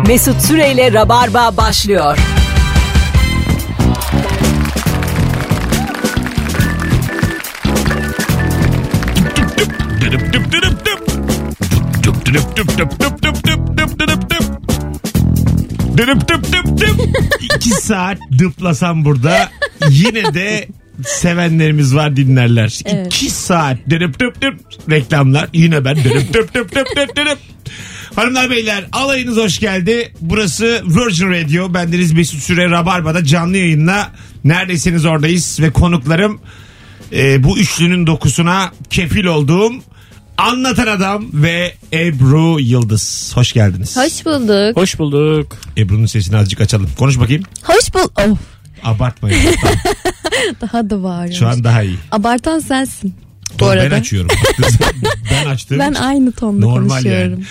Mesut Süreyle Rabarba başlıyor. İki saat dıplasam burada yine de sevenlerimiz var dinlerler. Evet. İki saat dırıp dıp dıp reklamlar. Yine ben dırıp dıp dıp dıp dıp dırıp. Hanımlar beyler alayınız hoş geldi. Burası Virgin Radio. Bendeniz Mesut Süre Rabarba'da canlı yayınla neredesiniz oradayız ve konuklarım e, bu üçlünün dokusuna kefil olduğum Anlatan Adam ve Ebru Yıldız. Hoş geldiniz. Hoş bulduk. Hoş bulduk. Ebru'nun sesini azıcık açalım. Konuş bakayım. Hoş bul. Oh, Abartmayın. Daha da bağırıyor. Şu an daha iyi. Abartan sensin. Bu arada. ben açıyorum. ben açtığım Ben için. aynı tonda Normal konuşuyorum. yani.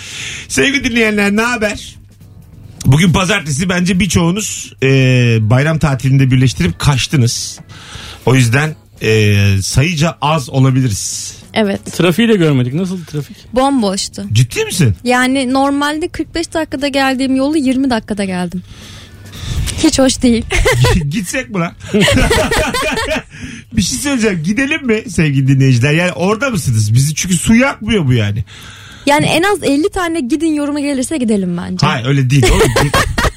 Sevgili dinleyenler ne haber? Bugün pazartesi bence birçoğunuz e, bayram tatilinde birleştirip kaçtınız. O yüzden e, sayıca az olabiliriz. Evet. Trafiği de görmedik. Nasıl trafik? Bomboştu. Ciddi misin? Yani normalde 45 dakikada geldiğim yolu 20 dakikada geldim. Hiç hoş değil. Gitsek mi lan? bir şey söyleyeceğim. Gidelim mi sevgili dinleyiciler? Yani orada mısınız? Bizi çünkü su yakmıyor bu yani. Yani en az 50 tane gidin yoruma gelirse gidelim bence. Hayır öyle değil. Oğlum,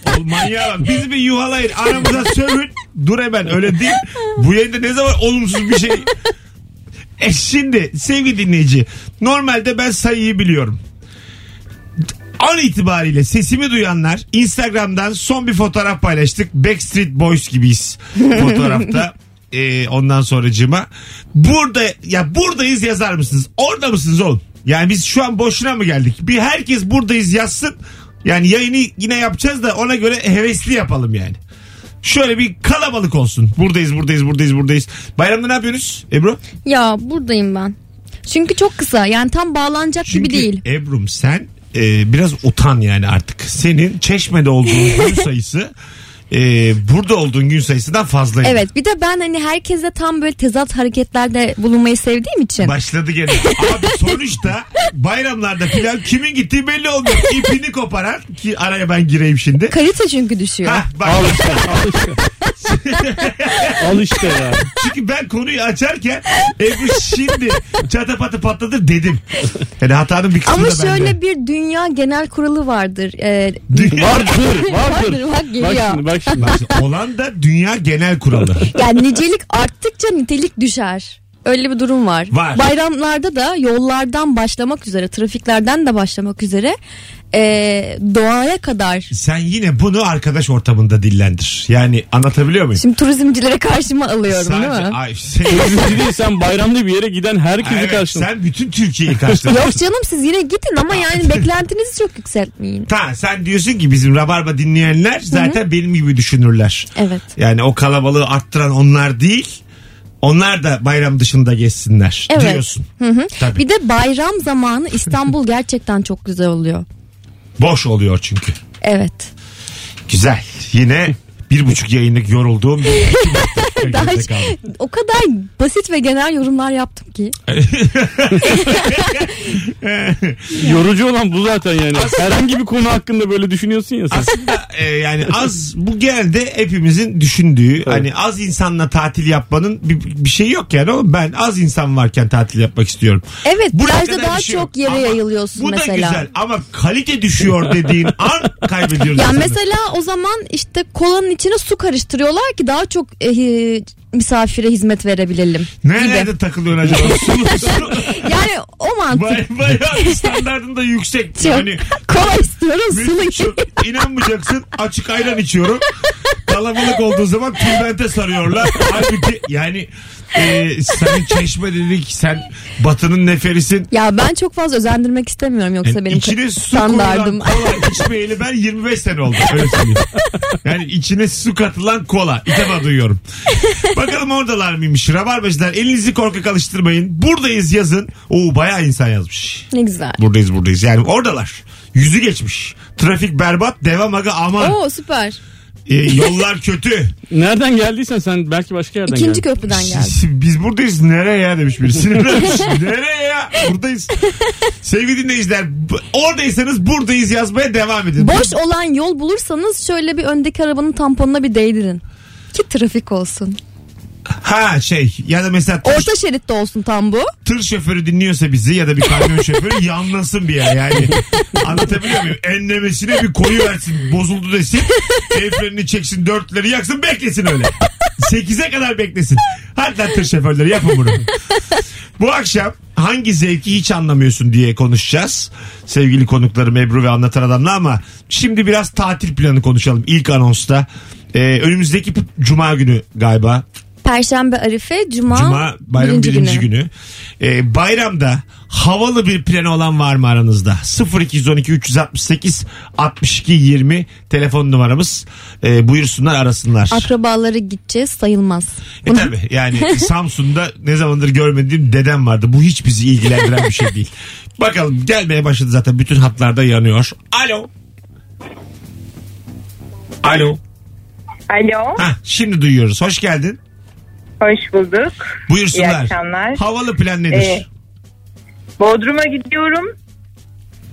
Oğlum manyağa bak. Bizi bir yuhalayın. Aramıza sövün. Dur hemen öyle değil. Bu yayında ne zaman olumsuz bir şey. E şimdi sevgili dinleyici. Normalde ben sayıyı biliyorum. An itibariyle sesimi duyanlar Instagram'dan son bir fotoğraf paylaştık. Backstreet Boys gibiyiz fotoğrafta. Ee, ondan sonracığıma burada ya buradayız yazar mısınız? Orada mısınız oğlum? Yani biz şu an boşuna mı geldik? Bir herkes buradayız yazsın. Yani yayını yine yapacağız da ona göre hevesli yapalım yani. Şöyle bir kalabalık olsun. Buradayız, buradayız, buradayız, buradayız. Bayramda ne yapıyorsunuz Ebru? Ya buradayım ben. Çünkü çok kısa yani tam bağlanacak Çünkü gibi değil. Ebru'm sen e, biraz utan yani artık. Senin çeşmede olduğun gün sayısı e, burada olduğun gün sayısından fazlaydı. Evet bir de ben hani herkese tam böyle tezat hareketlerde bulunmayı sevdiğim için. Başladı gene. Abi sonuçta bayramlarda filan kimin gittiği belli olmuyor. İpini koparan ki araya ben gireyim şimdi. Kalite çünkü düşüyor. Hah, bak, Al işte. Al işte. Al işte ya. çünkü ben konuyu açarken Ebru şimdi çatapatı patladı dedim. Yani hatanın bir kısmı Ama da bende. şöyle bir dünya genel kuralı vardır. Ee, Vardır. Vardır. Vardır, bak geliyor. Bak şimdi bak şimdi. Bak şimdi, olan da dünya genel kuralı. yani nicelik arttıkça nitelik düşer. Öyle bir durum var. Var. Bayramlarda da yollardan başlamak üzere, trafiklerden de başlamak üzere ee, doğaya kadar. Sen yine bunu arkadaş ortamında dillendir. Yani anlatabiliyor muyum? Şimdi turizmcilere karşıma alıyorum değil Sadece- mi? Ay, sen, Turizmci değil sen bayramda bir yere giden herkesi Evet, karşıla. sen bütün Türkiye'yi karşıladın. Yok canım siz yine gidin ama yani beklentinizi çok yükseltmeyin. Ta sen diyorsun ki bizim Rabarba dinleyenler zaten benim gibi düşünürler. Evet. Yani o kalabalığı arttıran onlar değil. Onlar da bayram dışında geçsinler Evet. diyorsun. Tabii. Bir de bayram zamanı İstanbul gerçekten çok güzel oluyor. Boş oluyor çünkü. Evet. Güzel. Yine bir buçuk yayınlık yorulduğum bir iki Daha hiç- o kadar basit ve genel yorumlar yaptım ki. Yorucu olan bu zaten yani. Herhangi bir konu hakkında böyle düşünüyorsun ya sen. Aslında e, yani az bu genelde hepimizin düşündüğü hani az insanla tatil yapmanın bir, bir şey yok yani oğlum ben az insan varken tatil yapmak istiyorum. Evet Buraya plajda daha şey çok yere Ama yayılıyorsun bu mesela. da güzel ama kalite düşüyor dediğin an kaybediyoruz. Ya insanı. mesela o zaman işte kolanın içine su karıştırıyorlar ki daha çok e, e, misafire hizmet verebilelim Nerelerde gibi. takılıyorsun acaba? Sulu, sulu. Yani o mantık. Bay, bayağı standartın da yüksek. Çok. Yani Kola istiyorum sulu şu, inanmayacaksın açık ayran içiyorum. Kalabalık olduğu zaman tülbente sarıyorlar. Halbuki yani e, senin çeşme dedik sen batının neferisin. Ya ben çok fazla özendirmek istemiyorum yoksa Yani benim içine su standardım. koyulan kola içmeyeli ben 25 sene oldu. Öyle söyleyeyim. Yani içine su katılan kola. İlk defa duyuyorum. Bakalım oradalar mıymış? Rabarbacılar elinizi korkak alıştırmayın. Buradayız yazın. Oo bayağı insan yazmış. Ne güzel. Buradayız buradayız. Yani oradalar. Yüzü geçmiş. Trafik berbat. Devam aga aman. Oo süper. E, yollar kötü. Nereden geldiysen sen belki başka yerden İkinci geldin. köprüden geldi. Biz buradayız. Nereye ya demiş biri. Sinirlenmiş. Nereye ya? Buradayız. Sevgili dinleyiciler bu- oradaysanız buradayız yazmaya devam edin. Boş olan yol bulursanız şöyle bir öndeki arabanın tamponuna bir değdirin. Ki trafik olsun. Ha şey ya da mesela tır, Orta şeritte olsun tam bu. tır şoförü dinliyorsa bizi ya da bir kamyon şoförü yanlasın bir yer yani. Anlatabiliyor muyum? Enlemesine bir koyu versin bozuldu desin. El frenini çeksin dörtleri yaksın beklesin öyle. Sekize kadar beklesin. Hatta tır şoförleri yapın bunu. Bu akşam hangi zevki hiç anlamıyorsun diye konuşacağız. Sevgili konuklarım Ebru ve Anlatan Adam'la ama şimdi biraz tatil planı konuşalım ilk anonsta. Ee, önümüzdeki cuma günü galiba Perşembe Arife, Cuma, Cuma bayram birinci, günü. Ee, bayramda havalı bir planı olan var mı aranızda? 0212 368 62 20 telefon numaramız. Ee, buyursunlar arasınlar. Akrabaları gideceğiz sayılmaz. E tabi yani Samsun'da ne zamandır görmediğim dedem vardı. Bu hiç bizi ilgilendiren bir şey değil. Bakalım gelmeye başladı zaten bütün hatlarda yanıyor. Alo. Alo. Alo, Hah, şimdi duyuyoruz. Hoş geldin. Hoş bulduk. Buyursunlar. İyi akşamlar. Havalı plan nedir? Ee, Bodrum'a gidiyorum.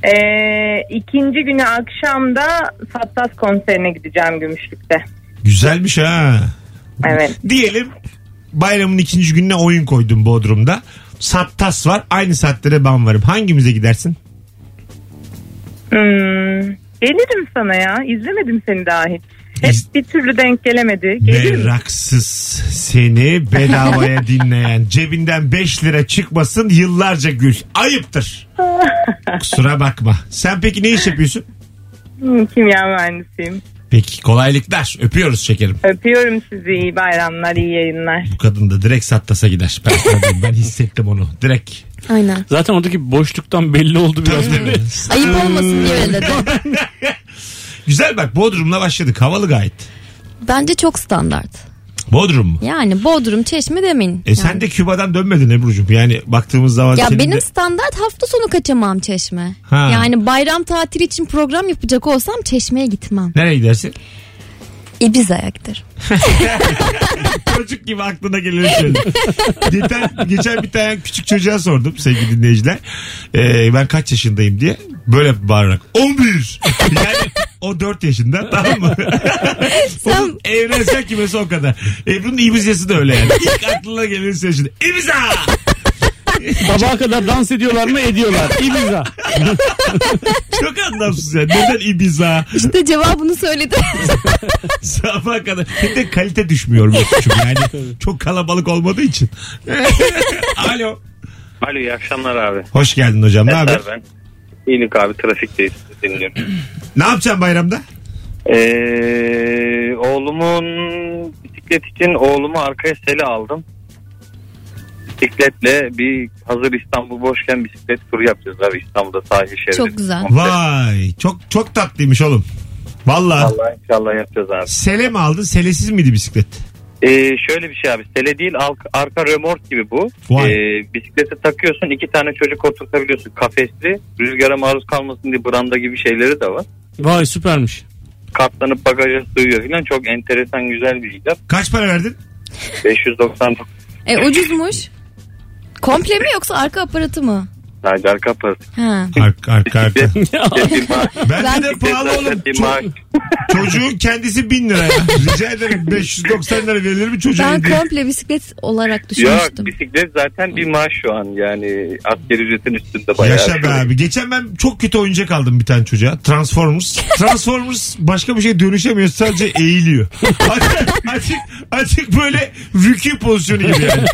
Ee, ikinci günü akşamda Sattas konserine gideceğim Gümüşlük'te. Güzelmiş ha. Evet. Diyelim bayramın ikinci gününe oyun koydum Bodrum'da. Sattas var. Aynı saatlere ben varım. Hangimize gidersin? Hmm, gelirim sana ya. İzlemedim seni daha hiç. Hep bir türlü denk gelemedi. Gelir mi? Meraksız seni bedavaya dinleyen cebinden 5 lira çıkmasın yıllarca gül. Ayıptır. Kusura bakma. Sen peki ne iş yapıyorsun? Hmm, Kimya mühendisiyim. Peki kolaylıklar. Öpüyoruz şekerim. Öpüyorum sizi. İyi bayramlar, iyi yayınlar. Bu kadın da direkt Sattas'a gider. Ben, sana diyeyim, ben hissettim onu. Direkt. Aynen. Zaten oradaki boşluktan belli oldu biraz. Tabii. Ayıp olmasın diye öyle dedim. Güzel bak Bodrum'la başladık. Havalı gayet. Bence çok standart. Bodrum mu? Yani Bodrum, Çeşme demeyin. E sen de Küba'dan dönmedin Ebru'cum. Yani baktığımız zaman Ya benim de- standart hafta sonu kaçamam Çeşme. Ha. Yani bayram tatili için program yapacak olsam Çeşme'ye gitmem. Nereye gidersin? Ibiza'ya giderim. Çocuk gibi aklına geleni söyle. geçen, geçen bir tane küçük çocuğa sordum sevgili dinleyiciler. Ee, ben kaç yaşındayım diye. Böyle bağırarak 11. Yani o 4 yaşında tamam mı? Onun evrensel kümesi o kadar. Ebru'nun İbizya'sı da öyle yani. İlk aklına geleni söyle şimdi. İbizya! Sabaha kadar dans ediyorlar mı ediyorlar. Ibiza. Çok anlamsız ya. Neden Ibiza? İşte cevabını söyledim. Sabaha kadar. Bir de kalite düşmüyor Mesut'cum. Yani çok kalabalık olmadığı için. Alo. Alo iyi akşamlar abi. Hoş geldin hocam. Ne haber? Ben. İyilik abi trafikteyiz dinliyorum. Ne yapacaksın bayramda? Ee, oğlumun bisiklet için oğlumu arkaya sele aldım. Bisikletle bir hazır İstanbul boşken bisiklet turu yapacağız abi İstanbul'da sahil şeridi. Çok güzel. Vay çok çok tatlıymış oğlum. Valla. Allah inşallah yapacağız abi. Sele mi aldın? Selesiz miydi bisiklet? Ee, şöyle bir şey abi sele değil arka römork gibi bu. Vay. Ee, bisiklete takıyorsun iki tane çocuk oturtabiliyorsun kafesli. Rüzgara maruz kalmasın diye branda gibi şeyleri de var. Vay süpermiş. Katlanıp bagaja sığıyor falan çok enteresan güzel bir icat. Kaç para verdin? 599 E ucuzmuş. Komple mi yoksa arka aparatı mı? Sadece arka parası. Ha. Arka arka arka. Bence de pahalı oğlum. Ço- çocuğun kendisi bin lira ya. Rica ederim 590 lira verilir mi çocuğa? Ben hediye? komple bisiklet olarak Yok düşünmüştüm. bisiklet zaten bir maaş şu an yani asgari ücretin üstünde bayağı. Yaşa be abi. Geçen ben çok kötü oyuncak aldım bir tane çocuğa. Transformers. Transformers başka bir şeye dönüşemiyor. Sadece eğiliyor. Açık, açık, açık böyle rükü pozisyonu gibi yani.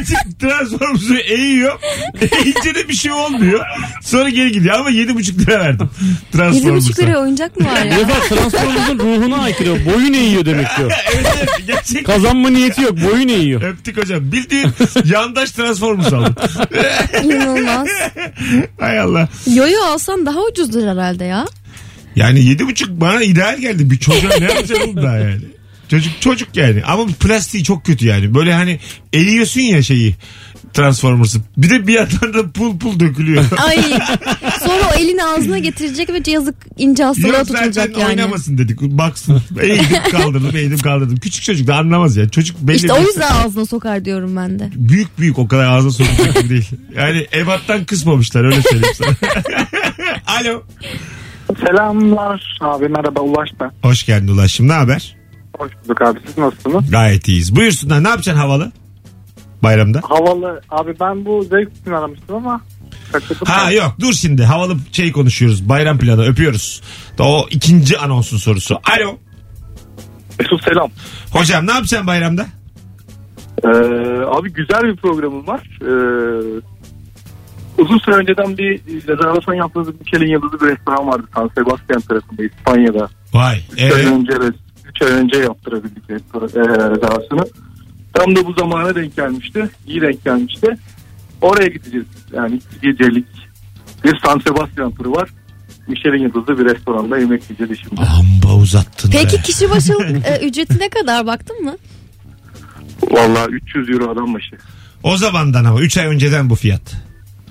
Açık Transformers'ı eğiyor. Eğince de bir şey olmuyor. Sonra geri gidiyor ama 7,5 lira verdim. Yedi Transformers'a. buçuk liraya oyuncak mı var ya? defa Transformers'ın ruhuna aykırı. Boyun eğiyor demek ki o. Evet, evet, gerçekten. Kazanma niyeti yok. Boyun eğiyor. Öptük hocam. Bildiğin yandaş Transformers aldım. İnanılmaz. Hay Allah. Yoyo alsan daha ucuzdur herhalde ya. Yani yedi buçuk bana ideal geldi. Bir çocuğa ne yapacaksın daha yani? Çocuk çocuk yani. Ama plastiği çok kötü yani. Böyle hani eğiyorsun ya şeyi. Transformers'ı. Bir de bir yandan da pul pul dökülüyor. Ay sonra o elini ağzına getirecek ve yazık ince hastalığa Yok zaten tutulacak yani. oynamasın dedik. Baksın. Eğildim kaldırdım eğildim kaldırdım. Küçük çocuk da anlamaz ya. Çocuk belli İşte bir- o yüzden ağzına sokar diyorum ben de. Büyük büyük o kadar ağza sokacak gibi değil. Yani ebattan kısmamışlar öyle söyleyeyim sana. Alo. Selamlar abi merhaba Ulaş ben. Hoş geldin Ulaş'ım ne haber? Hoş bulduk abi siz nasılsınız? Gayet iyiyiz. Buyursunlar ne yapacaksın havalı? Bayramda. Havalı abi ben bu zevk için aramıştım ama kaçırdım. Ha yok dur şimdi havalı şey konuşuyoruz. Bayram planı öpüyoruz. O ikinci anonsun sorusu. Alo. Mesut selam. Hocam ne yapacaksın bayramda? Ee, abi güzel bir programım var. Ee, uzun süre önceden bir rezervasyon yaptığımız bir Michelin yıldızı bir restoran vardı San Sebastian tarafında İspanya'da. Vay. 3 ay Evet. önce, 3 ay önce yaptırabildik restoran- e, rezervasyonu. Tam da bu zamana denk gelmişti. İyi denk gelmişti. Oraya gideceğiz. Yani iki gecelik bir San Sebastian turu var. Michelin yıldızlı bir restoranda yemek yiyeceğiz şimdi. Amba uzattın Peki be. kişi başı e, ücreti ne kadar baktın mı? Vallahi 300 euro adam başı. O zamandan ama 3 ay önceden bu fiyat.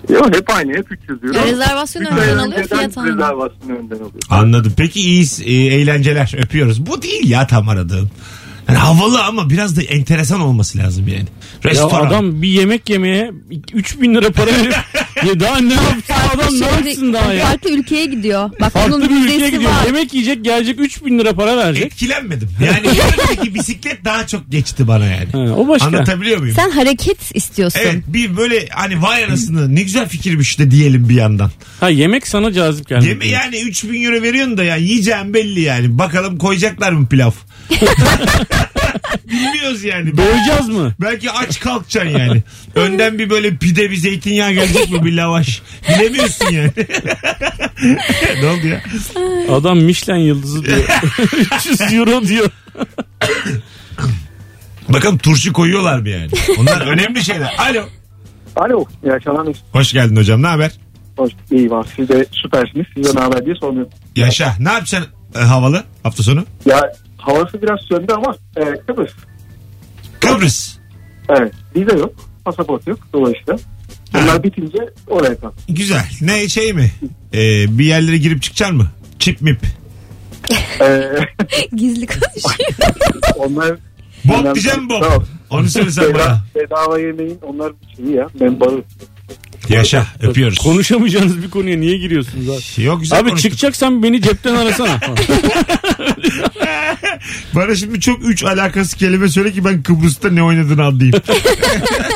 Yok hep aynı hep 300 euro. Ya rezervasyon önden alıyor, fiyat aynı. Rezervasyon önden alıyor. Anladım. Peki iyi e, eğlenceler öpüyoruz. Bu değil ya tam aradığım. Yani havalı ama biraz da enteresan olması lazım yani. Ya Restoran. adam bir yemek yemeye 3000 lira para verip ya daha ne yapsın adam ne Şehri- yapsın daha ya. Farklı ülkeye gidiyor. Bak Farklı bunun bir ülkeye gidiyor. var. Yemek yiyecek gelecek 3000 lira para verecek. Etkilenmedim. Yani yanındaki bisiklet daha çok geçti bana yani. Ha, o başka. Anlatabiliyor muyum? Sen hareket istiyorsun. Evet bir böyle hani vay anasını ne güzel fikirmiş de diyelim bir yandan. Ha yemek sana cazip geldi. Yeme yani 3000 euro veriyorsun da ya yiyeceğim belli yani. Bakalım koyacaklar mı pilav? Bilmiyoruz yani. Doyacağız mı? Belki aç kalkacaksın yani. Önden bir böyle pide bir zeytinyağı gelecek mi bir lavaş? Bilemiyorsun yani. ne oldu ya? Adam Michelin yıldızı diyor. 300 euro diyor. Bakalım turşu koyuyorlar mı yani? Onlar önemli şeyler. Alo. Alo. İyi akşamlar. Hoş geldin hocam ne haber? Hoş, iyi var. Siz de süpersiniz. Size ne haber diye sormuyorum. Yaşa. Ne yapacaksın e, havalı hafta sonu? Ya havası biraz söndü ama e, Kıbrıs. Kıbrıs. Evet. Vize yok. Pasaport yok. Dolayısıyla. Bunlar bitince oraya kal. Güzel. Ne şey mi? Ee, bir yerlere girip çıkacaksın mı? Çip mip. Ee, Gizli konuşuyor. onlar Bob diyeceğim Bob. Tamam. Onu söyle sen bana. bedava yemeğin onlar şeyi ya. Ben bağı. Yaşa. Öpüyoruz. Konuşamayacağınız bir konuya niye giriyorsunuz abi? Yok güzel Abi konuştuk. çıkacaksan beni cepten arasana. Bana şimdi çok üç alakası kelime söyle ki ben Kıbrıs'ta ne oynadığını anlayayım.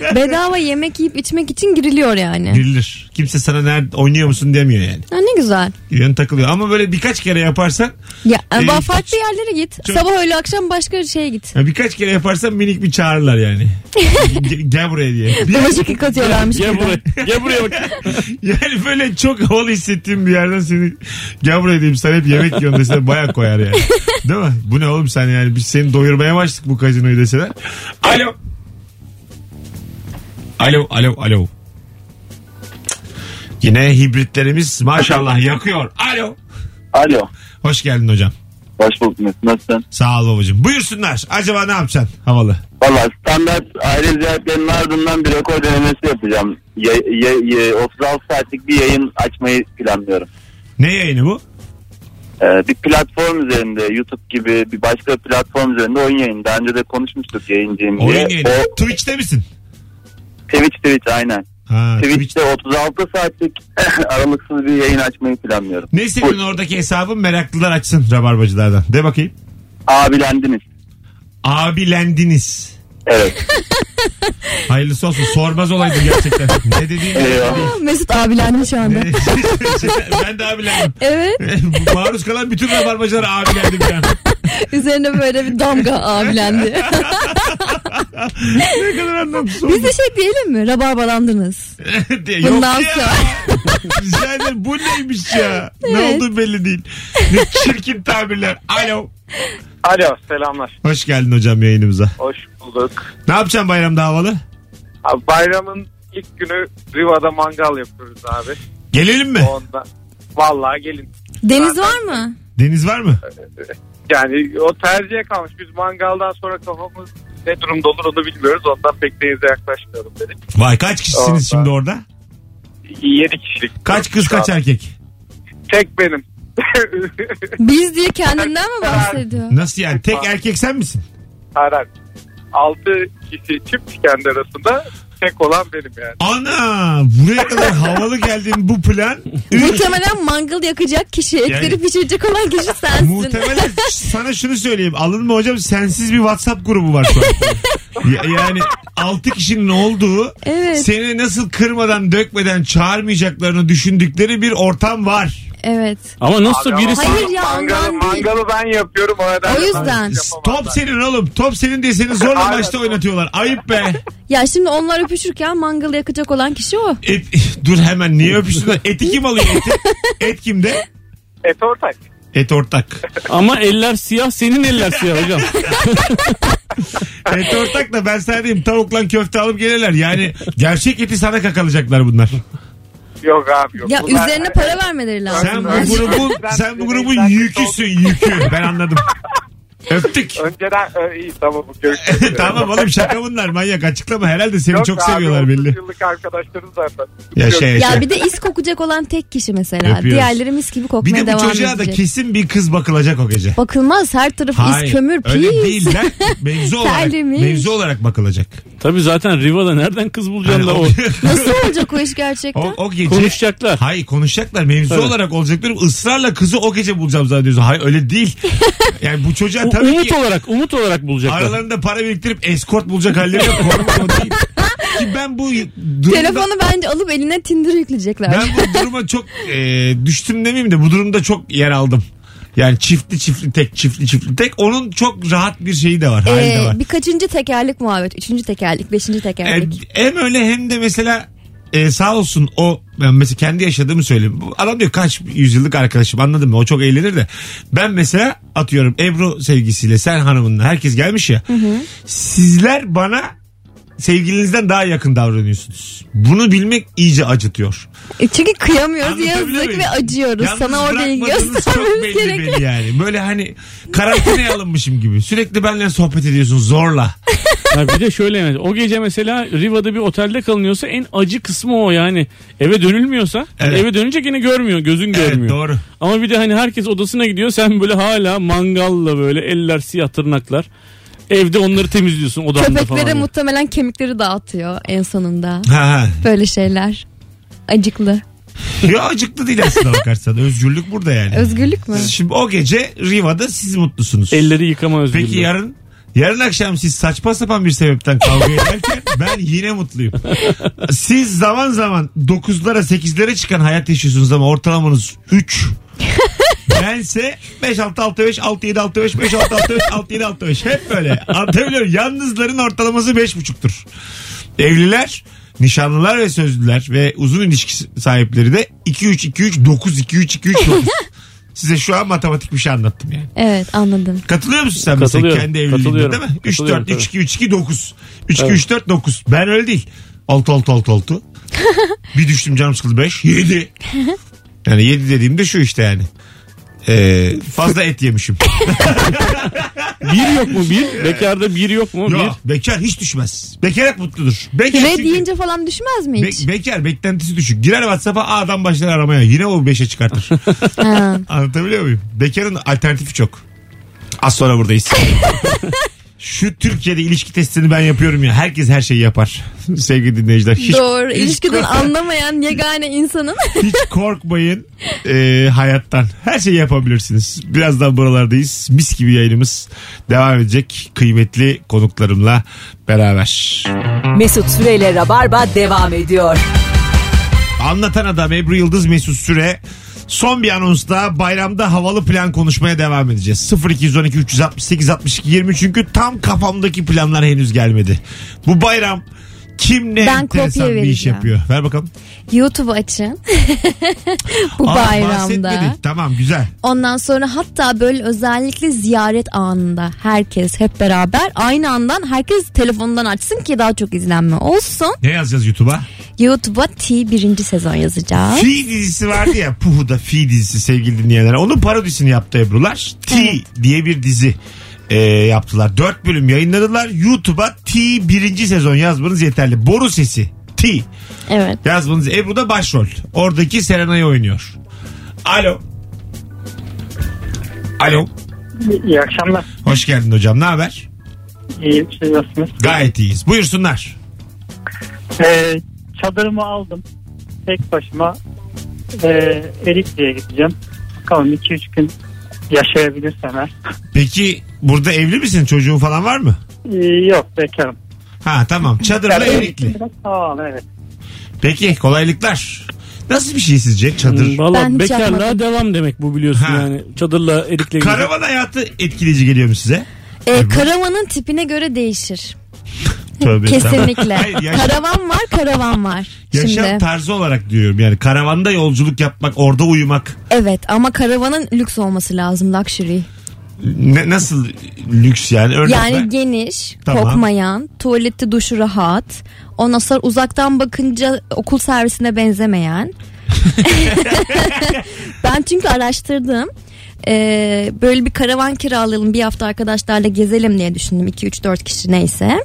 Bedava yemek yiyip içmek için giriliyor yani. Girilir. Kimse sana nerede oynuyor musun demiyor yani. Ha, ne güzel. Giriyorsun takılıyor. Ama böyle birkaç kere yaparsan Ya Ee, ama farklı yerlere git. çok- Sabah öğle akşam başka şeye git. ya birkaç kere yaparsan minik bir çağırırlar yani. Ge- Gel buraya diye. Bir- Bulaşık yıkatıyorlarmış. gel gibi. buraya. Gel buraya bak. yani böyle çok havalı hissettiğim bir yerden seni gel buraya diyeyim sen hep yemek yiyorsun deseler baya koyar yani. Değil mi? Bu ne oğlum sen yani biz seni doyurmaya başladık bu gazinoyu deseler. Alo. Alo alo alo. Yine hibritlerimiz maşallah yakıyor. Alo. Alo. Hoş geldin hocam. Hoş bulduk Mesut. Nasılsın? Sağ ol babacığım. Buyursunlar. Acaba ne yapacaksın havalı? Valla standart aile ziyaretlerinin ardından bir rekor denemesi yapacağım. Ya, ya- ya- 36 saatlik bir yayın açmayı planlıyorum. Ne yayını bu? Ee, bir platform üzerinde YouTube gibi bir başka platform üzerinde oyun yayını. Daha önce de konuşmuştuk yayıncıyım diye. Oyun yayını. O Twitch'te misin? Twitch Twitch aynen. Ha, Twitch. Twitch'te 36 saatlik aralıksız bir yayın açmayı planlıyorum. Ne senin oradaki hesabın meraklılar açsın rabarbacılardan. De bakayım. Abilendiniz. Abilendiniz. Evet. Hayırlısı olsun. Sormaz olaydı gerçekten. ne dediğini Eyvallah. Mesut abilendi şu anda. ben de abilendim. Evet. Maruz kalan bütün rabarbacılar abilendi bir an. Üzerine böyle bir damga abilendi. Ne kadar anlamsız oldu. Biz de şey diyelim mi? Rabarbalandınız. diye. Yok Bundan ya. sonra. Rica ederim. Bu neymiş ya? Ne Evet. olduğu belli değil. Ne çirkin tabirler. Alo. Alo selamlar. Hoş geldin hocam yayınımıza. Hoş bulduk. Ne yapacaksın bayramda havalı? Abi bayramın ilk günü Riva'da mangal yapıyoruz abi. Gelelim mi? Onda vallahi gelin. Deniz var mı? Deniz var mı? Yani o tercihe kalmış. Biz mangaldan sonra kafamız ne durumda olur onu bilmiyoruz. Ondan pek denize yaklaşmayalım dedik. Vay kaç kişisiniz Orada. şimdi orada? 7 kişilik. Kaç kız kaç erkek? Tek benim. Biz diye kendinden mi bahsediyor? Nasıl yani? Tek erkek sen misin? Hayır hayır. 6 kişi çift kendi arasında tek olan benim yani. Ana buraya kadar havalı geldin bu plan. Muhtemelen mangal yakacak kişi, etleri Yani- pişirecek olan kişi sensin. Muhtemelen sana şunu söyleyeyim. Alınma hocam sensiz bir WhatsApp grubu var şu an. Ya- yani 6 kişinin olduğu Evet. seni nasıl kırmadan dökmeden çağırmayacaklarını düşündükleri bir ortam var. Evet. Ama nasıl Abi birisi... Hayır ya, mangalı, ondan değil. mangalı ben yapıyorum o nedenle. O yüzden. Top senin oğlum. Top senin diye seni zorla Aynen. maçta oynatıyorlar. Ayıp be. Ya şimdi onlar öpüşürken mangal yakacak olan kişi o. Et, dur hemen niye öpüştüler? Eti kim alıyor eti? Et kimde? Et ortak. Et ortak. Ama eller siyah senin eller siyah hocam. Et ortak da ben sana diyeyim tavukla köfte alıp gelirler. Yani gerçek eti sana kakalacaklar bunlar. Yok abi yok. Ya Bunlar- üzerine para vermeleri lazım. Sen bu grubun sen bu grubun yüküsün yükü. Ben anladım. Öptük. Önceden Ö, iyi tamam görüşürüz. tamam oğlum şaka bunlar manyak açıklama herhalde seni Yok çok abi, seviyorlar 30 belli. yıllık arkadaşlarım zaten. Yaşa yaşa. Ya bir de is kokacak olan tek kişi mesela. Öpüyoruz. Diğerleri mis gibi Bir kokmaya de bu devam çocuğa da edecek. kesin bir kız bakılacak o gece. Bakılmaz her tarafı is kömür öyle pis. değil lan. Mevzu olarak, Terlemiş. mevzu olarak bakılacak. Tabii zaten Riva'da nereden kız bulacaksın Hani da o. Nasıl olacak o iş gerçekten? o, o gece Konuşacaklar. Hayır konuşacaklar mevzu Evet. olarak olacaklar. Israrla kızı o gece bulacağım zannediyorsun. Hayır öyle değil. Yani bu çocuğa tabii umut ki olarak umut olarak bulacaklar. aralarında para biriktirip eskort bulacak halleri yok. Ki ben bu durumda, Telefonu bence alıp eline Tinder yükleyecekler. ben bu duruma çok e, düştüm demeyeyim de bu durumda çok yer aldım. Yani çiftli çiftli tek çiftli çiftli tek onun çok rahat bir şeyi de var hali de Ee, var. bir kaçıncı tekerlik muhabbet? Üçüncü tekerlik, beşinci tekerlik. hem öyle hem de mesela e, sağ olsun o ben mesela kendi yaşadığımı söyleyeyim. Bu Adam diyor kaç yüzyıllık arkadaşım anladın mı? O çok eğlenir de. Ben mesela atıyorum Ebru sevgisiyle sen hanımınla herkes gelmiş ya. Sizler bana sevgilinizden daha yakın davranıyorsunuz. Bunu bilmek iyice acıtıyor. E, çünkü kıyamıyoruz, Anlatabiliyor yazık muyum? ve acıyoruz. Yalnız Sana orada ilgi bırakmadığınız çok göstermemiz belli belli yani. Böyle hani karantinaya alınmışım gibi. Sürekli benimle sohbet ediyorsun zorla. Ha bir de şöyle yani o gece mesela Riva'da bir otelde kalınıyorsa en acı kısmı o yani. Eve dönülmüyorsa Evet. eve dönünce gene görmüyor gözün Evet görmüyor. doğru. Ama bir de hani herkes odasına gidiyor sen böyle hala mangalla böyle eller siyah tırnaklar. Evde onları temizliyorsun odanda Köpeklere falan. muhtemelen kemikleri dağıtıyor en sonunda. Ha ha. Böyle şeyler. Acıklı. Ya acıklı değil aslında bakarsan. Özgürlük burada yani. Özgürlük mü? Şimdi o gece Riva'da siz mutlusunuz. Elleri yıkama özgürlüğü. Peki yarın yarın akşam siz saçma sapan bir sebepten kavga ederken ben yine mutluyum. Siz zaman zaman 9'lara 8'lere çıkan hayat yaşıyorsunuz ama ortalamanız 3. Bense 5 6 6 5 6 7 6 5 5 6 6 5 6 7 6 5 hep böyle. Anlatabiliyor muyum? Yalnızların ortalaması 5,5'tur. Evliler nişanlılar ve sözlüler ve uzun ilişki sahipleri de 2 3 2 3 9 2 3 2 3 9. Size şu an matematik bir şey anlattım yani. Evet anladım. Katılıyor musun sen mesela Katılıyorum, kendi evliliğinde katılıyorum. değil mi? 3 Katılıyorum, 4 3 2 3 2 9. 3 2 Evet. 3 4 9. Ben öyle değil. 6 6 6 6. bir düştüm canım sıkıldı 5 7. Yani 7 dediğimde şu işte yani. Ee, fazla et yemişim. Bir yok mu bir? Bekarda bir yok mu? Yok, bekar hiç düşmez. Bekar hep mutludur. Bekar Ve çünkü- deyince falan düşmez mi Be- hiç? bekar beklentisi düşük. Girer WhatsApp'a A'dan başlar aramaya. Yine o 5'e çıkartır. Ha. Anlatabiliyor muyum? Bekarın alternatifi çok. Az sonra buradayız. Şu Türkiye'de ilişki testini ben yapıyorum ya. Herkes her şeyi yapar. Sevgili dinleyiciler. Hiç, Doğru. hiç İlişkiden kork- anlamayan yegane insanın. hiç korkmayın e, hayattan. Her şeyi yapabilirsiniz. Birazdan buralardayız. Mis gibi yayınımız devam edecek. Kıymetli konuklarımla beraber. Mesut Süreyle Rabarba devam ediyor. Anlatan adam Ebru Yıldız Mesut Süre. Son bir anonsta bayramda havalı plan konuşmaya devam edeceğiz. 0212 368 62 20 çünkü tam kafamdaki planlar henüz gelmedi. Bu bayram kim ne Ben enteresan bir iş vereceğim. yapıyor. Ver bakalım. YouTube açın. Bu Aa, bayramda. bahsetmedik. Tamam güzel. Ondan sonra hatta böyle özellikle ziyaret anında herkes hep beraber aynı andan herkes telefonundan açsın ki daha çok izlenme olsun. Ne yazacağız YouTube'a? YouTube'a T birinci sezon yazacağız. Fi dizisi vardı ya Puhu'da Fi dizisi sevgili dinleyenler. Onun parodisini yaptı Ebrular. T diye bir dizi e, yaptılar. Dört bölüm yayınladılar. YouTube'a T birinci sezon yazmanız yeterli. Boru sesi. T 2. Evet. Yazmanız Ebru da başrol. Oradaki Serenay'ı oynuyor. Alo. Alo. İyi akşamlar. Hoş geldin hocam. Ne haber? İyi siz nasılsınız? Gayet iyiyiz. Buyursunlar. Ee, çadırımı aldım. Tek başıma e, Erikli'ye gideceğim. Bakalım 2-3 gün yaşayabilirsem eğer. Peki burada evli misin? Çocuğun falan var mı? Ee, yok bekarım. Ha tamam. Çadırla Erikli. Pahalı evet. Peki kolaylıklar. Nasıl bir şey sizce çadır? Hmm, Valla Ben hiç bekarlığa yapmadım. devam demek bu biliyorsun Ha. yani. Çadırla erikle Karavan hayatı etkileyici geliyor mu size? Ee, karavanın tipine göre değişir. Tövbe Kesinlikle. estağfurullah. Hayır, yaşam, Karavan var, karavan var. yaşam Şimdi. tarzı olarak diyorum. Yani karavanda yolculuk yapmak, orada uyumak. Evet ama karavanın lüks olması lazım luxury. Ne, nasıl lüks yani? Örnek ver. Yani geniş, Tamam. kokmayan, tuvaleti duşu rahat. Ondan sonra uzaktan bakınca okul servisine benzemeyen. ben çünkü araştırdım. Ee, böyle bir karavan kiralayalım bir hafta arkadaşlarla gezelim diye düşündüm 2-3-4 kişi neyse.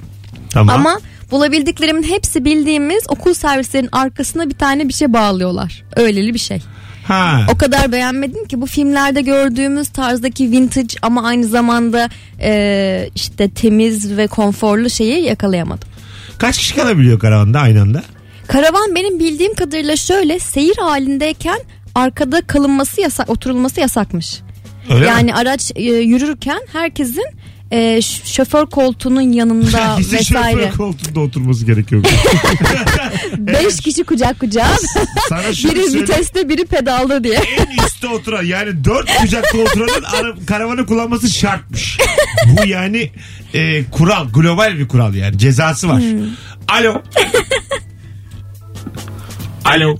Tamam. Ama bulabildiklerimin hepsi bildiğimiz okul servislerinin arkasına bir tane bir şey bağlıyorlar. Öyleli bir şey. Ha. O kadar beğenmedim ki bu filmlerde gördüğümüz tarzdaki vintage ama aynı zamanda e, işte temiz ve konforlu şeyi yakalayamadım. Kaç kişi kalabiliyor karavanda aynı anda? Karavan benim bildiğim kadarıyla şöyle seyir halindeyken arkada kalınması yasak, oturulması yasakmış. Öyle mi? yani araç e, yürürken herkesin e, şoför koltuğunun yanında Herkesin vesaire. şoför koltuğunda oturması gerekiyor. Beş kişi kucak kucağa. Sana şunu biri söyleyeyim. viteste biri pedalda diye. En üstte oturan yani dört kucakta oturanın ara- karavanı kullanması şartmış. Bu yani e, kural global bir kural yani cezası var. Hmm. Alo. Alo.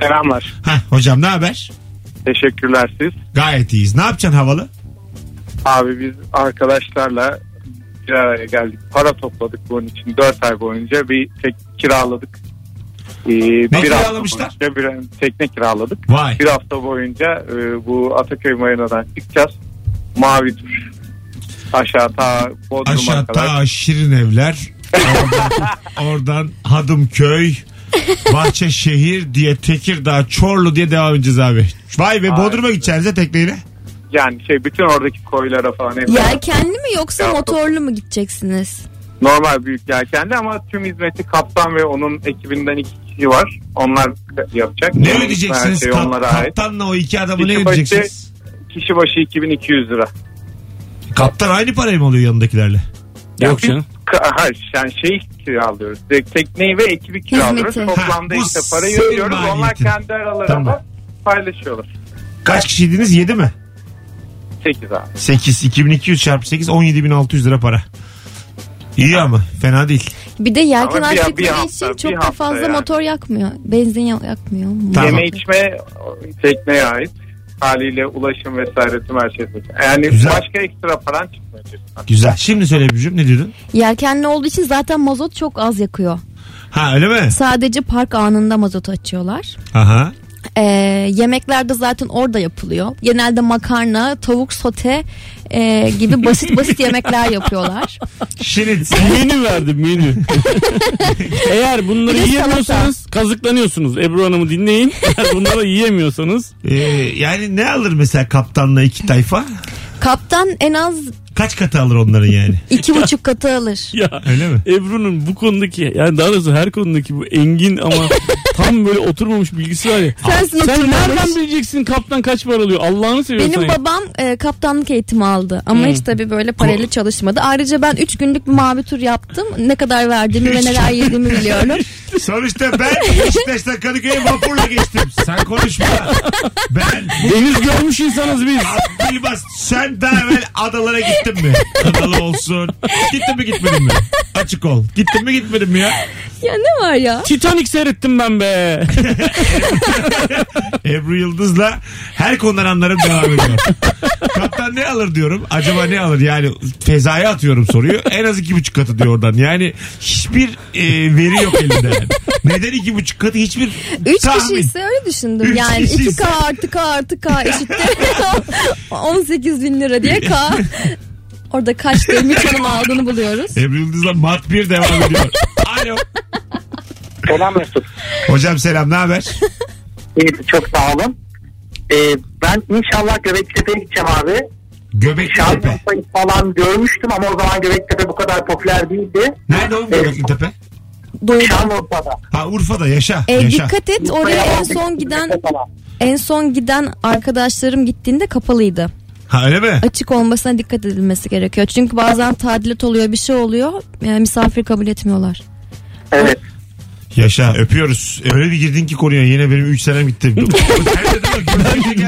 Selamlar. Hah, hocam ne haber? Teşekkürler siz. Gayet iyiyiz. Ne yapacaksın havalı? Abi biz arkadaşlarla bir araya geldik. Para topladık bunun için. 4 ay boyunca bir tek kiraladık. Ee, bir hafta kiralamışlar? boyunca Bir tekne kiraladık. Vay. Bir hafta boyunca e, bu Ataköy Marina'dan çıkacağız. Mavi tur. Aşağı ta Bodrum'a Aşağı kadar. ta şirin evler. Oradan, oradan Hadımköy. Bahçeşehir diye Tekirdağ, Çorlu diye devam edeceğiz abi. Vay be. Bodrum'a gideceğiz de tekneyle. Yani şey bütün oradaki koylara falan. Yelkenli mi yoksa Ya, motorlu mu gideceksiniz? Normal büyük yelkenli ama tüm hizmeti kaptan ve onun ekibinden iki kişi var. Onlar yapacak. Ne ödeyeceksiniz? Şey Kap- onlara ait. kaptanla o iki adamı ne Kişi başı- ödeyeceksiniz? Kişi başı 2200 lira. Kaptan aynı parayı mı alıyor yanındakilerle? Yok canım. Ka- Hayır yani şey kiralıyoruz. Direkt tekneyi ve ekibi kiralıyoruz. Hizmeti. Toplamda Ha, bu işte parayı senin ödüyoruz. Onlar kendi aralarında Tamam. paylaşıyorlar. Kaç kişiydiniz? 7 mi? 8 abi. 8. 2200 çarpı 8 17600 lira para. İyi ama fena değil. Bir de yelken Ama bir- bir açtıkları hafta, için bir çok da hafta fazla yani. motor yakmıyor. Benzin ya- yakmıyor. Tamam. Yeme içme tekneye ait. Haliyle ulaşım vesaire tüm her şey. Yani Güzel. başka ekstra paran çıkmıyor. Güzel. Şimdi söyle Bücüm ne diyordun? Yelkenli olduğu için zaten mazot çok az yakıyor. Ha öyle mi? Sadece park anında mazot açıyorlar. Aha. Ee, yemekler de zaten orada yapılıyor. Genelde makarna, tavuk sote e, gibi basit basit yemekler yapıyorlar. Şimdi menü verdim menü. Eğer bunları Bir de yiyemiyorsanız kazıklanıyorsunuz. Ebru Hanım'ı dinleyin. Eğer bunları yiyemiyorsanız e, yani ne alır mesela kaptanla iki tayfa? Kaptan en az Kaç katı alır onların yani? iki buçuk katı alır. ya Öyle mi? Ebru'nun bu konudaki yani daha doğrusu her konudaki bu engin ama tam böyle oturmamış bilgisi var ya. Sensin Sen oturmamış. nereden bileceksin kaptan kaç para alıyor? Allah'ını seviyorsan. Benim ya. babam e, kaptanlık eğitimi aldı ama Hmm. hiç tabii böyle parayla çalışmadı. Ayrıca ben 3 günlük bir mavi tur yaptım. Ne kadar verdiğimi ve neler yediğimi biliyorum. Sonuçta ben Beşiktaş'tan Kadıköy'e vapurla geçtim. Sen konuşma. Ben Deniz görmüş insanız biz. Bilmaz. Sen daha evvel adalara gittin mi? Adalı olsun. Gittin mi gitmedin mi? Açık ol. Gittin mi gitmedin mi ya? ya ne var ya? Titanic seyrettim ben be. Ebru Yıldız'la her konudan anlarım devam ediyor. Kaptan ne alır diyorum. Acaba ne alır? Yani fezaya atıyorum soruyu. En az iki buçuk katı diyor oradan. Yani hiçbir e, veri yok elinde. Yani. Neden iki buçuk katı? Hiçbir 3 tahmin. kişi ise öyle düşündüm. Üç yani kişi 2K ise- artı K artı K eşittir 18 bin lira diye K. Orada kaç diye Miço'nun aldığını buluyoruz. Ebru Yıldız'la mat bir devam ediyor. Alo. Selam Mesut. Hocam selam ne haber? İyi, çok sağ olun. Ee, ben inşallah Göbektepe'ye gideceğim abi. Göbekli Tepe. Şanlıurfa'yı falan görmüştüm ama o zaman Göbektepe bu kadar popüler değildi. Nerede oğlum Göbekli Tepe? Doğru. Şanlıurfa'da. Ha Urfa'da yaşa. E, yaşa. dikkat et oraya en son giden en son giden arkadaşlarım gittiğinde kapalıydı. Ha öyle mi? Açık olmasına dikkat edilmesi gerekiyor. Çünkü bazen tadilat oluyor bir şey oluyor. Yani misafir kabul etmiyorlar. Evet. Yaşa öpüyoruz. Öyle bir girdin ki konuya yine benim 3 senem gitti.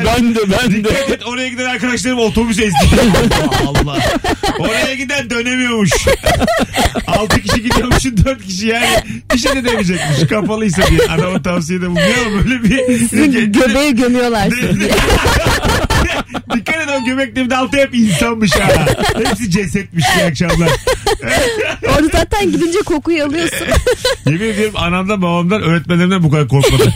Ben de ben de. Dikkat et oraya giden arkadaşlarım otobüs ezdi. Allah. Oraya giden dönemiyormuş. 6 kişi gidiyormuşsun 4 kişi yani bir şey de demeyecekmiş. Kapalıysa diye adama tavsiyede bulunuyor ama böyle bir... Sizin göbeği gömüyorlar. Dikkat et o göbeklerin altı hep insanmış ha. Hepsi cesetmiş iyi akşamlar. Orada zaten gidince kokuyu alıyorsun. Yemin ediyorum anamdan babamdan öğretmenlerimden bu kadar korkmadım.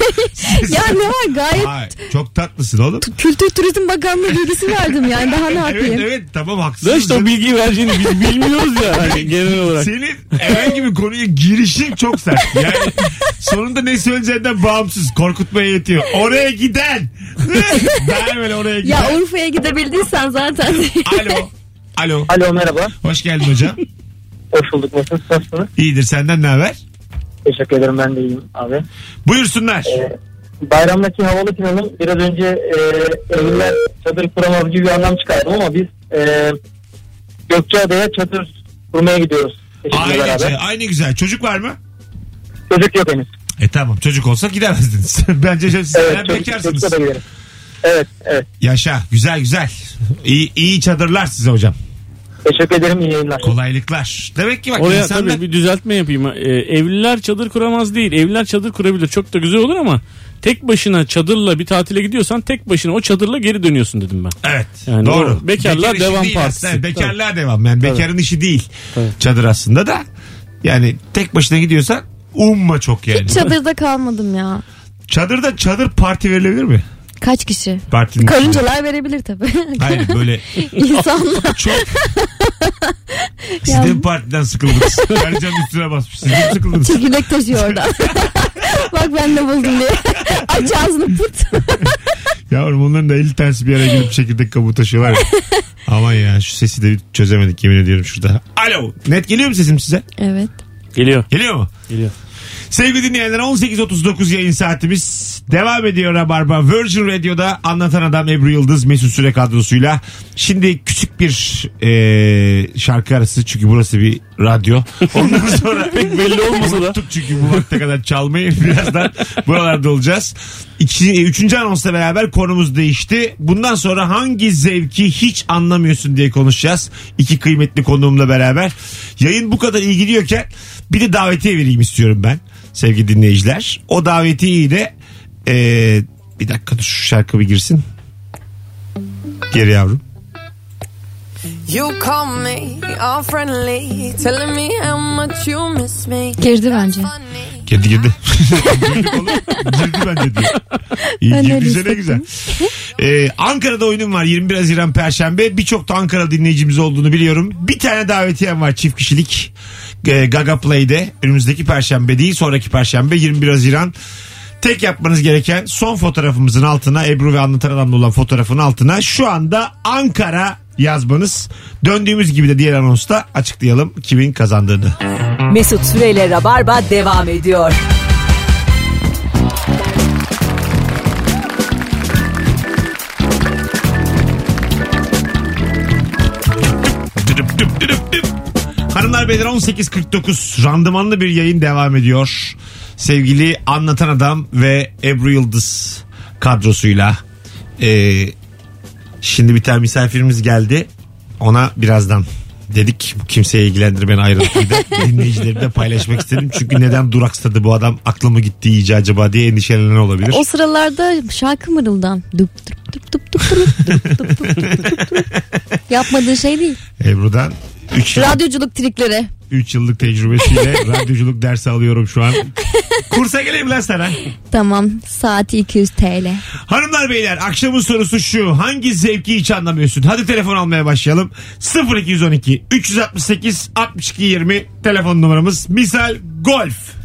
ya ne var gayet Ay, çok tatlısın oğlum. Kültür Turizm Bakanlığı bilgisi verdim yani daha ne Evet yapayım? evet tamam Da haklısın. işte o bilgiyi vereceğini biz bilmiyoruz ya hani genel olarak. Senin herhangi bir konuya girişin çok sert. Yani sonunda ne söyleyeceğinden bağımsız. Korkutmaya yetiyor. Oraya giden. ben böyle oraya giden. Ya Urfa'ya gidebildiysen zaten. Alo. Alo. Alo merhaba. Hoş geldin hocam. Hoş bulduk. Nasılsınız? İyidir senden ne haber? Teşekkür ederim ben de iyiyim abi. Buyursunlar. Ee, bayramdaki havalı planım biraz önce e, evliler çadır kuramaz gibi bir anlam çıkardım ama biz e, Gökçeada'ya çadır kurmaya gidiyoruz. Aynı, beraber. şey, aynı güzel. Çocuk var mı? Çocuk yok henüz. E tamam çocuk olsa gidemezdiniz. Bence siz Evet çocuk, bekarsınız. giderim. Evet evet. Yaşa güzel güzel. İyi, iyi çadırlar size hocam. Teşekkür ederim iyi yayınlar. Kolaylıklar. Demek ki bak Oraya insanlar... tabii bir düzeltme yapayım. Ee, evliler çadır kuramaz değil. Evliler çadır kurabilir. Çok da güzel olur ama tek başına çadırla bir tatile gidiyorsan tek başına o çadırla geri dönüyorsun dedim ben. Evet. Yani doğru. o bekarlığa Bekar işi devam partisi. aslında. Bekarlığa devam. Yani bekarın işi değil. Tabii. Çadır aslında da. Yani tek başına gidiyorsan umma çok yani. Çadırda kalmadım ya. Çadırda çadır parti verilebilir mi? Kaç kişi? Partinin içinde. Karıncalar verebilir tabii. Hayır böyle İnsanlar. çok siz Ya. de mi partiden sıkıldınız? Karıncanın üstüne basmış. Siz sıkıldınız? Çekirdek taşıyor oradan. Bak ben de buldum diye. Aç ağzını pırt. Yavrum onların da 50 tanesi bir araya gelip çekirdek kabuğu taşıyorlar ya. Aman ya şu sesi de bir çözemedik yemin ediyorum şurada. Alo. Net geliyor mu sesim size? Evet. Geliyor. Geliyor mu? Geliyor. Sevgili dinleyenler 18.39 yayın saatimiz devam ediyor Rabarba. Virgin Radio'da anlatan adam Ebru Yıldız Mesut Süre kadrosuyla. Şimdi küçük bir e, şarkı arası çünkü burası bir radyo. Ondan sonra Pek belli olmasa da. çünkü bu vakte kadar çalmayı birazdan buralarda olacağız. İki, üçüncü anonsla beraber konumuz değişti. Bundan sonra hangi zevki hiç anlamıyorsun diye konuşacağız. İki kıymetli konuğumla beraber. Yayın bu kadar iyi gidiyorken bir de davetiye vereyim istiyorum ben sevgili dinleyiciler. O davetiyeyi de e, bir dakika dur şu şarkı bir girsin. Geri yavrum. You call me all friendly, telling me how much you miss me. Girdi bence. Girdi girdi. girdi oğlum. Girdi bence diyor. İyi Ben öyle girdiyse ne güzel. Ee, Ankara'da oyunum var 21 Haziran Perşembe. Birçok da Ankara dinleyicimiz olduğunu biliyorum. Bir tane davetiyem var çift kişilik. Ee, Gaga Play'de önümüzdeki Perşembe değil sonraki Perşembe 21 Haziran. Tek yapmanız gereken son fotoğrafımızın altına Ebru ve Anlatan Adam'la olan fotoğrafın altına şu anda Ankara yazmanız. Döndüğümüz gibi de diğer anonsta açıklayalım kimin kazandığını. Mesut Süreyle Rabarba devam ediyor. Düp düp. Hanımlar beyler 18.49 randımanlı bir yayın devam ediyor. Sevgili Anlatan Adam ve Ebru Yıldız kadrosuyla. Ee, şimdi bir tane misafirimiz geldi. Ona birazdan dedik bu kimseye ilgilendirmeyen ayrıntıydı. Dinleyicilerimle paylaşmak istedim. Çünkü neden duraksadı bu adam aklımı gitti iyice acaba diye endişelenen olabilir. O sıralarda şarkı mırıldan. Dup dup dup dup dup dup dup dup dup dup dup. Yapmadığın şey değil. Ebru'dan 3 Radyoculuk trikleri. 3 yıllık tecrübesiyle radyoculuk dersi alıyorum şu an. Kursa geleyim lan sana. Tamam saati 200 TL. Hanımlar beyler akşamın sorusu şu. Hangi zevki hiç anlamıyorsun? Hadi telefon almaya başlayalım. 0212 368 62 20 telefon numaramız. Misal golf.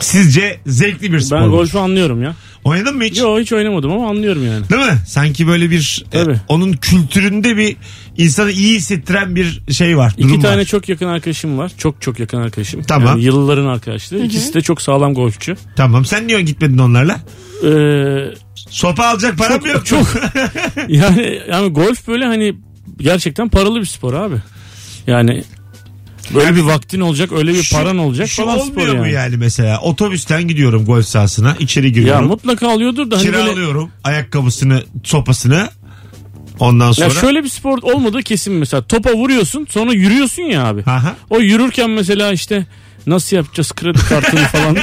Sizce zevkli bir spor Ben mu? golfü anlıyorum ya. Oynadın mı hiç? Yo hiç oynamadım ama anlıyorum yani. Değil mi? Sanki böyle bir e, Tabii. onun kültüründe bir insanı iyi hissettiren bir şey var. İki durum tane var. çok yakın arkadaşım var. Çok çok yakın arkadaşım. Tamam. Yani yılların arkadaşları. İkisi de çok sağlam golfçü. Tamam sen niye gitmedin onlarla? Ee, Sopa alacak param Çok- yok. çok. yani yani golf böyle hani gerçekten paralı bir spor abi. Yani böyle Yani bir vaktin olacak, öyle bir Şu- paran olacak Şu falan spor olmuyor mu yani. yani mesela? Otobüsten gidiyorum golf sahasına. içeri Ya giriyorum. mutlaka alıyordur da hani böyle kiralıyorum ayakkabısını, sopasını. Ondan sonra. ya şöyle bir spor olmadığı kesin mesela topa vuruyorsun sonra yürüyorsun ya abi. Aha. O yürürken mesela işte nasıl yapacağız kredi kartını falan.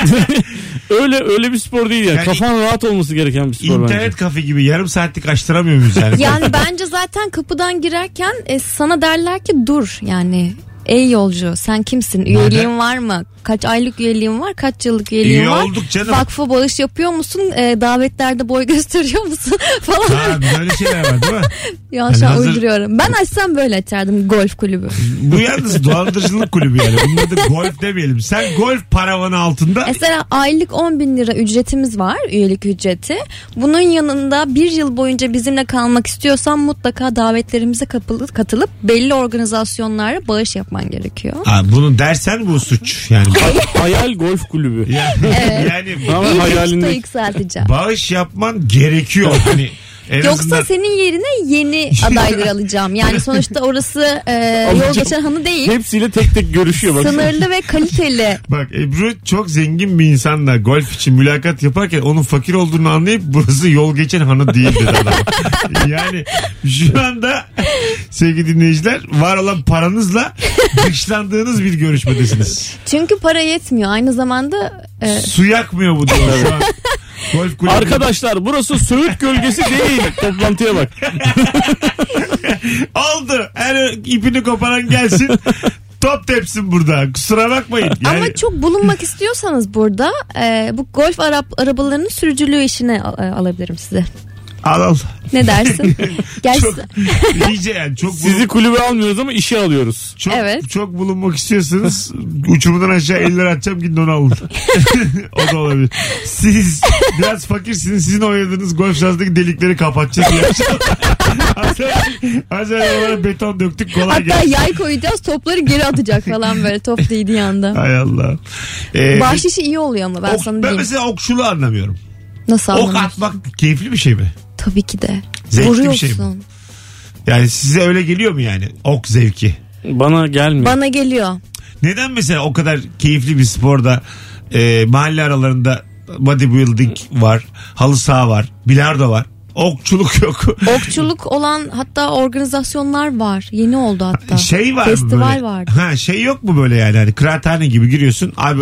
öyle öyle bir spor değil yani. Yani Kafan rahat olması gereken bir spor İnternet bence. kafe gibi yarım saatlik açtıramıyor muyuz yani? Yani bence zaten kapıdan girerken e, sana derler ki dur yani. Ey yolcu sen kimsin? Üyeliğin var mı? Kaç aylık üyeliğin var? Kaç yıllık üyeliğin Üye var? olduk canım. Vakfa bağış yapıyor musun? E, davetlerde boy gösteriyor musun? falan. Ha, böyle şeyler var değil mi? Ya Hani şu an hazır- uyduruyorum. Ben açsam böyle açardım golf kulübü. Bu yalnız dolandırıcılık kulübü yani. Bunun adı golf demeyelim. Sen golf paravanı altında Mesela aylık 10 bin lira ücretimiz var üyelik ücreti. Bunun yanında bir yıl boyunca bizimle kalmak istiyorsan mutlaka davetlerimize katılıp belli organizasyonlara bağış yapman gerekiyor. Ha, bunu dersen bu suç. Yani, Hayal golf kulübü. yani, yani Ama çıta yükselteceğim. bağış yapman gerekiyor. Hani en Yoksa azından senin yerine yeni adayları alacağım. Yani sonuçta orası e, yol geçen hanı değil. hepsiyle tek tek görüşüyor bak. Sınırlı ve kaliteli. Bak Ebru çok zengin bir insanla golf için mülakat yaparken onun fakir olduğunu anlayıp burası yol geçen hanı değil dedi adam. yani şu anda sevgili dinleyiciler var olan paranızla dışlandığınız bir görüşmedesiniz. Çünkü para yetmiyor. Aynı zamanda e, Su yakmıyor bu diyor şu an. Golf kulübü. Arkadaşlar burası Söğüt gölgesi değil. Toplantıya bak. Oldu. Her ipini koparan gelsin. Top tepsin burada. Kusura bakmayın. Yani, Ama çok bulunmak istiyorsanız burada e, bu golf arab arabalarının sürücülüğü işine e, alabilirim size. Al al. Ne dersin? Gerçi Çok, iyice yani çok Sizi kulübe almıyoruz ama işe alıyoruz. Çok, Evet. çok bulunmak istiyorsanız uçurumdan aşağı 50 lira atacağım gidin onu alın. o da olabilir. Siz biraz fakirsiniz. Sizin oynadığınız golf sahasındaki delikleri kapatacağız. iyi akşamlar. Az önce- Az önce beton döktük kolay hatta gelsin. yay koyacağız topları geri atacak falan böyle top değdiği anda. Hay Allah. Ee, Bahşişi iyi oluyor ama ben ok- sana ben diyeyim. mesela okçuluğu anlamıyorum. Nasıl Ok anlamıyorsun? atmak keyifli bir şey mi? Tabii ki de. Zevkli bir Vuruyorsun. şey mi? Yani size öyle geliyor mu yani? Ok zevki. Bana gelmiyor. Bana geliyor. Neden mesela o kadar keyifli bir sporda e, mahalle aralarında bodybuilding var, halı saha var, bilardo var. Okçuluk yok. Okçuluk olan hatta organizasyonlar var. Yeni oldu hatta. şey var mı Festival böyle? vardı. Ha şey yok mu böyle yani hani kıraathane gibi giriyorsun. Abi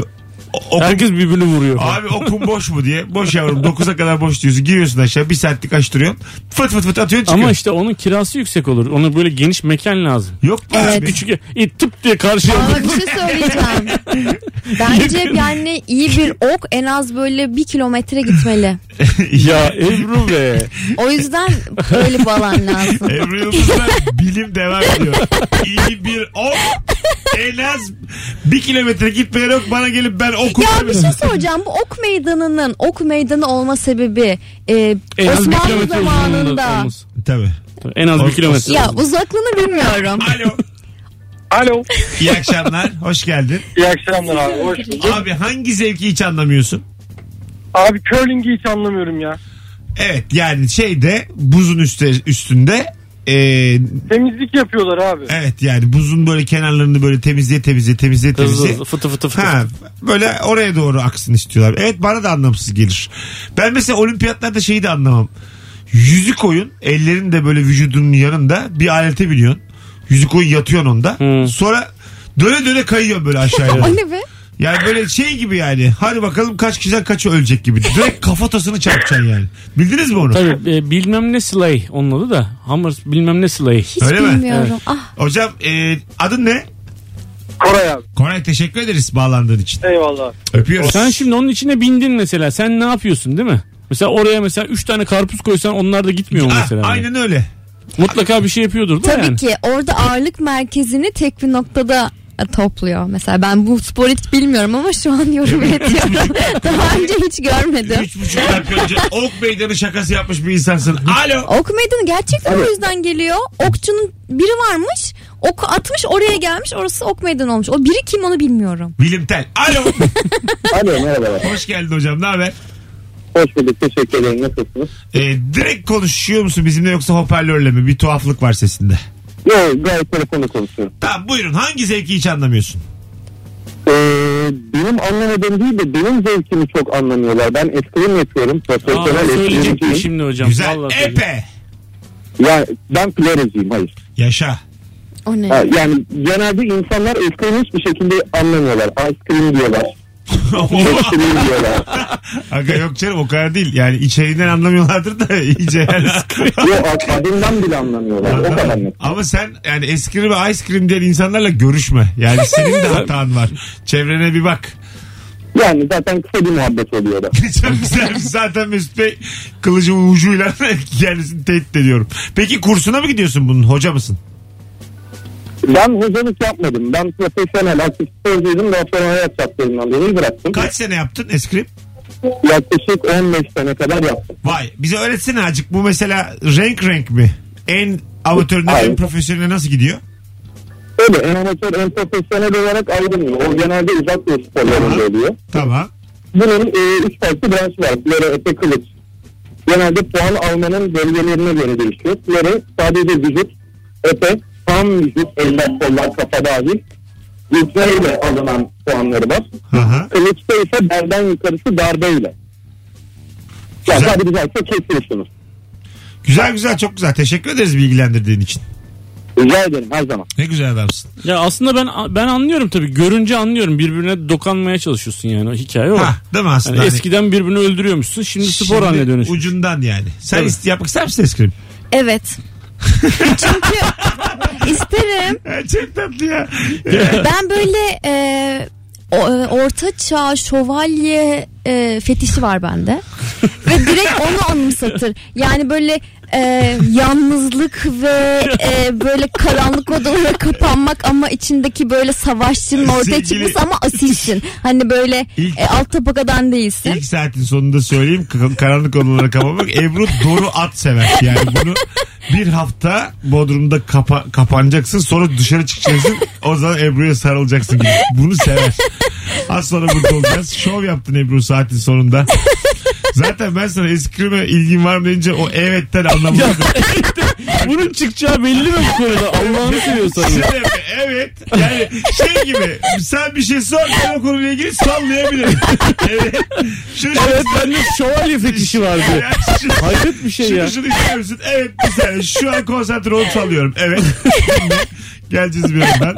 o- Herkes birbirini vuruyor. Abi okun boş mu diye. Boş yavrum 9'a kadar boş diyorsun. Giriyorsun aşağı bir saatlik açtırıyorsun. Fıt fıt fıt atıyorsun çıkıyorsun. Ama işte onun kirası yüksek olur. Ona böyle geniş mekan lazım. Yok mu Evet. abi? Küçük it tıp diye karşıya Ama bir şey söyleyeceğim. Bence yani iyi bir ok en az böyle bir kilometre gitmeli. ya Ebru be. O yüzden öyle bir alan lazım. Ebru Yıldız'da bilim devam ediyor. İyi bir ok en az bir kilometre gitmeyen ok bana gelip ben okum Ya bir şey soracağım. Bu ok meydanının ok meydanı olma sebebi e, En az bir Osmanlı kilometre uzunluğunda zamanında. olması. Tabii. En az bir kilometre. Ya uzaklığını bilmiyorum. Alo. Alo. İyi akşamlar. Hoş geldin. İyi akşamlar abi. Hoş bulduk. Abi hangi zevki hiç anlamıyorsun? Abi curling'i hiç anlamıyorum ya. Evet yani şeyde buzun üstte, üstünde e, Temizlik yapıyorlar abi. evet yani buzun böyle kenarlarını böyle temizleye temizleye temizleye Hızlı temizleye. hızlı fıtı fıtı fıtı. Ha, böyle oraya doğru aksın istiyorlar. Evet bana da anlamsız gelir. Ben mesela olimpiyatlarda şeyi de anlamam. Yüzük oyun ellerin de böyle vücudunun yanında bir alete biniyorsun. Yüzük oyun yatıyorsun onda. Hmm. Sonra döne döne kayıyorsun böyle aşağıya. O ne be? Yani böyle şey gibi yani. Hadi bakalım kaç kişiden kaçı ölecek gibi. Direkt kafatasını çarpacaksın yani. Bildiniz mi onu? Tabii e, bilmem ne Slay onun adı da. Hammer bilmem ne Slay. Hiç Öyle mi? bilmiyorum. Ah Hocam e, adın ne? Koray abi. Koray teşekkür ederiz bağlandığın için. Eyvallah. Öpüyoruz. Sen şimdi onun içine bindin mesela. Sen ne yapıyorsun değil mi? Mesela oraya mesela 3 tane karpuz koysan onlar da gitmiyor mu Ah, mesela? aynen öyle. Mutlaka bir şey yapıyordur da tabii yani. ki orada ağırlık merkezini tek bir noktada e, topluyor. Mesela ben bu sporu hiç bilmiyorum ama şu an yorum ediyorum. Daha önce hiç görmedim. Üç buçuk dakika önce ok meydanı şakası yapmış bir insansın. Alo. Ok meydanı gerçekten o yüzden geliyor. Okçunun biri varmış. Oku atmış oraya gelmiş. Orası ok meydanı olmuş. O biri kim onu bilmiyorum. Bilimtel. Alo. Alo merhabalar. Hoş geldin hocam. Ne haber? Hoş bulduk. Teşekkür ederim. Nasılsınız? Ee, direkt konuşuyor musun bizimle yoksa hoparlörle mi? Bir tuhaflık var sesinde. Yok gayet telefonla konuşuyorum. Tamam buyurun. Hangi zevki hiç anlamıyorsun? Ee, benim anlamadığım değil de benim zevkimi çok anlamıyorlar. Ben eskrim yapıyorum. Profesyonel eskrimciyim. şimdi hocam. Güzel. Vallahi. Epe. Ya, ben florezciyim hayır. Yaşa. O ne? Ha, yani genelde insanlar eskrim hiçbir şekilde anlamıyorlar. Ice cream diyorlar. Diyorlar. Aga yok canım o kadar değil. Yani içeriğinden anlamıyorlardır da iyice yani. Yok adından bile anlamıyorlar. O kadar net. Ama sen yani eskrim ve ice cream diyen insanlarla görüşme. Yani senin de hatan var. Çevrene bir bak. Yani zaten kısa bir muhabbet oluyor da. Çok güzel. Zaten Mesut Bey kılıcımın ucuyla kendisini tehdit ediyorum. Peki kursuna mı gidiyorsun bunun? Hoca mısın? Ben hocalık yapmadım. Ben profesyonel sporcuydum. Daha sonra hayat şartlarından dolayı bıraktım. Kaç sene yaptın eskrim? Yaklaşık 15 sene kadar yaptım. Vay bize öğretsene azıcık. Bu mesela renk renk mi? En amatöründen en Hayır. profesyoneline nasıl gidiyor? Öyle en amatör en profesyonel olarak ayrılmıyor. O genelde uzak doğu sporlarında oluyor. Tamam. Bunun e, üç farklı branşı var. Flore, epe, kılıç. Genelde puan almanın bölgelerine göre değişiyor. Flore sadece vücut, epe, tam vücut, eller, kollar, kafa dahil. Yükseğiyle alınan puanları var. Aha. Kılıçta ise belden yukarısı darbeyle. Yani Güzel. tabiri caizse kesiliyorsunuz. Güzel güzel çok güzel. Teşekkür ederiz bilgilendirdiğin için. Rica ederim her zaman. Ne güzel adamsın. Ya aslında ben ben anlıyorum tabii. Görünce anlıyorum. Birbirine dokanmaya çalışıyorsun yani. O hikaye o. Ha, değil mi aslında? Yani Hani eskiden birbirini öldürüyormuşsun. Şimdi, spor haline dönüşmüş. Ucundan yani. Sen Tabii. ist yapmak ister misin eskrim? Evet. Çünkü isterim. Çok tatlı ya. Ben böyle e, o- e, orta çağ şövalye e, fetişi var bende. Ve direkt onu anımsatır. Yani böyle e, yalnızlık ve e, böyle karanlık odalara kapanmak ama içindeki böyle savaşçının ortaya Sevgili- çıkması ama asilsin. Hani böyle İlk- e, alt tabakadan değilsin. İlk saatin sonunda söyleyeyim karanlık odalara kapamak. Ebru doğru at sever. Yani bunu bir hafta Bodrum'da kapa, kapanacaksın sonra dışarı çıkacaksın. O zaman Ebru'ya sarılacaksın gibi. Bunu sever. Az sonra burada olacağız. Şov yaptın Ebru saatin sonunda. Zaten ben sana eskrime ilgin var mı deyince o evetten anlamadım. Bunun çıkacağı belli mi bu konuda? Allah'ını seviyorsan ya. Mi? evet. Yani şey gibi sen bir şey sor ben o konuyla ilgili sallayabilirim. evet. Şunu, şunu, Evet bende şövalye fetişi vardı. Ya Hayret bir şey şunu, ya. şunu ister misin? Evet bir saniye. Şu an konsantre olup sallıyorum. Evet. Geleceğiz birazdan.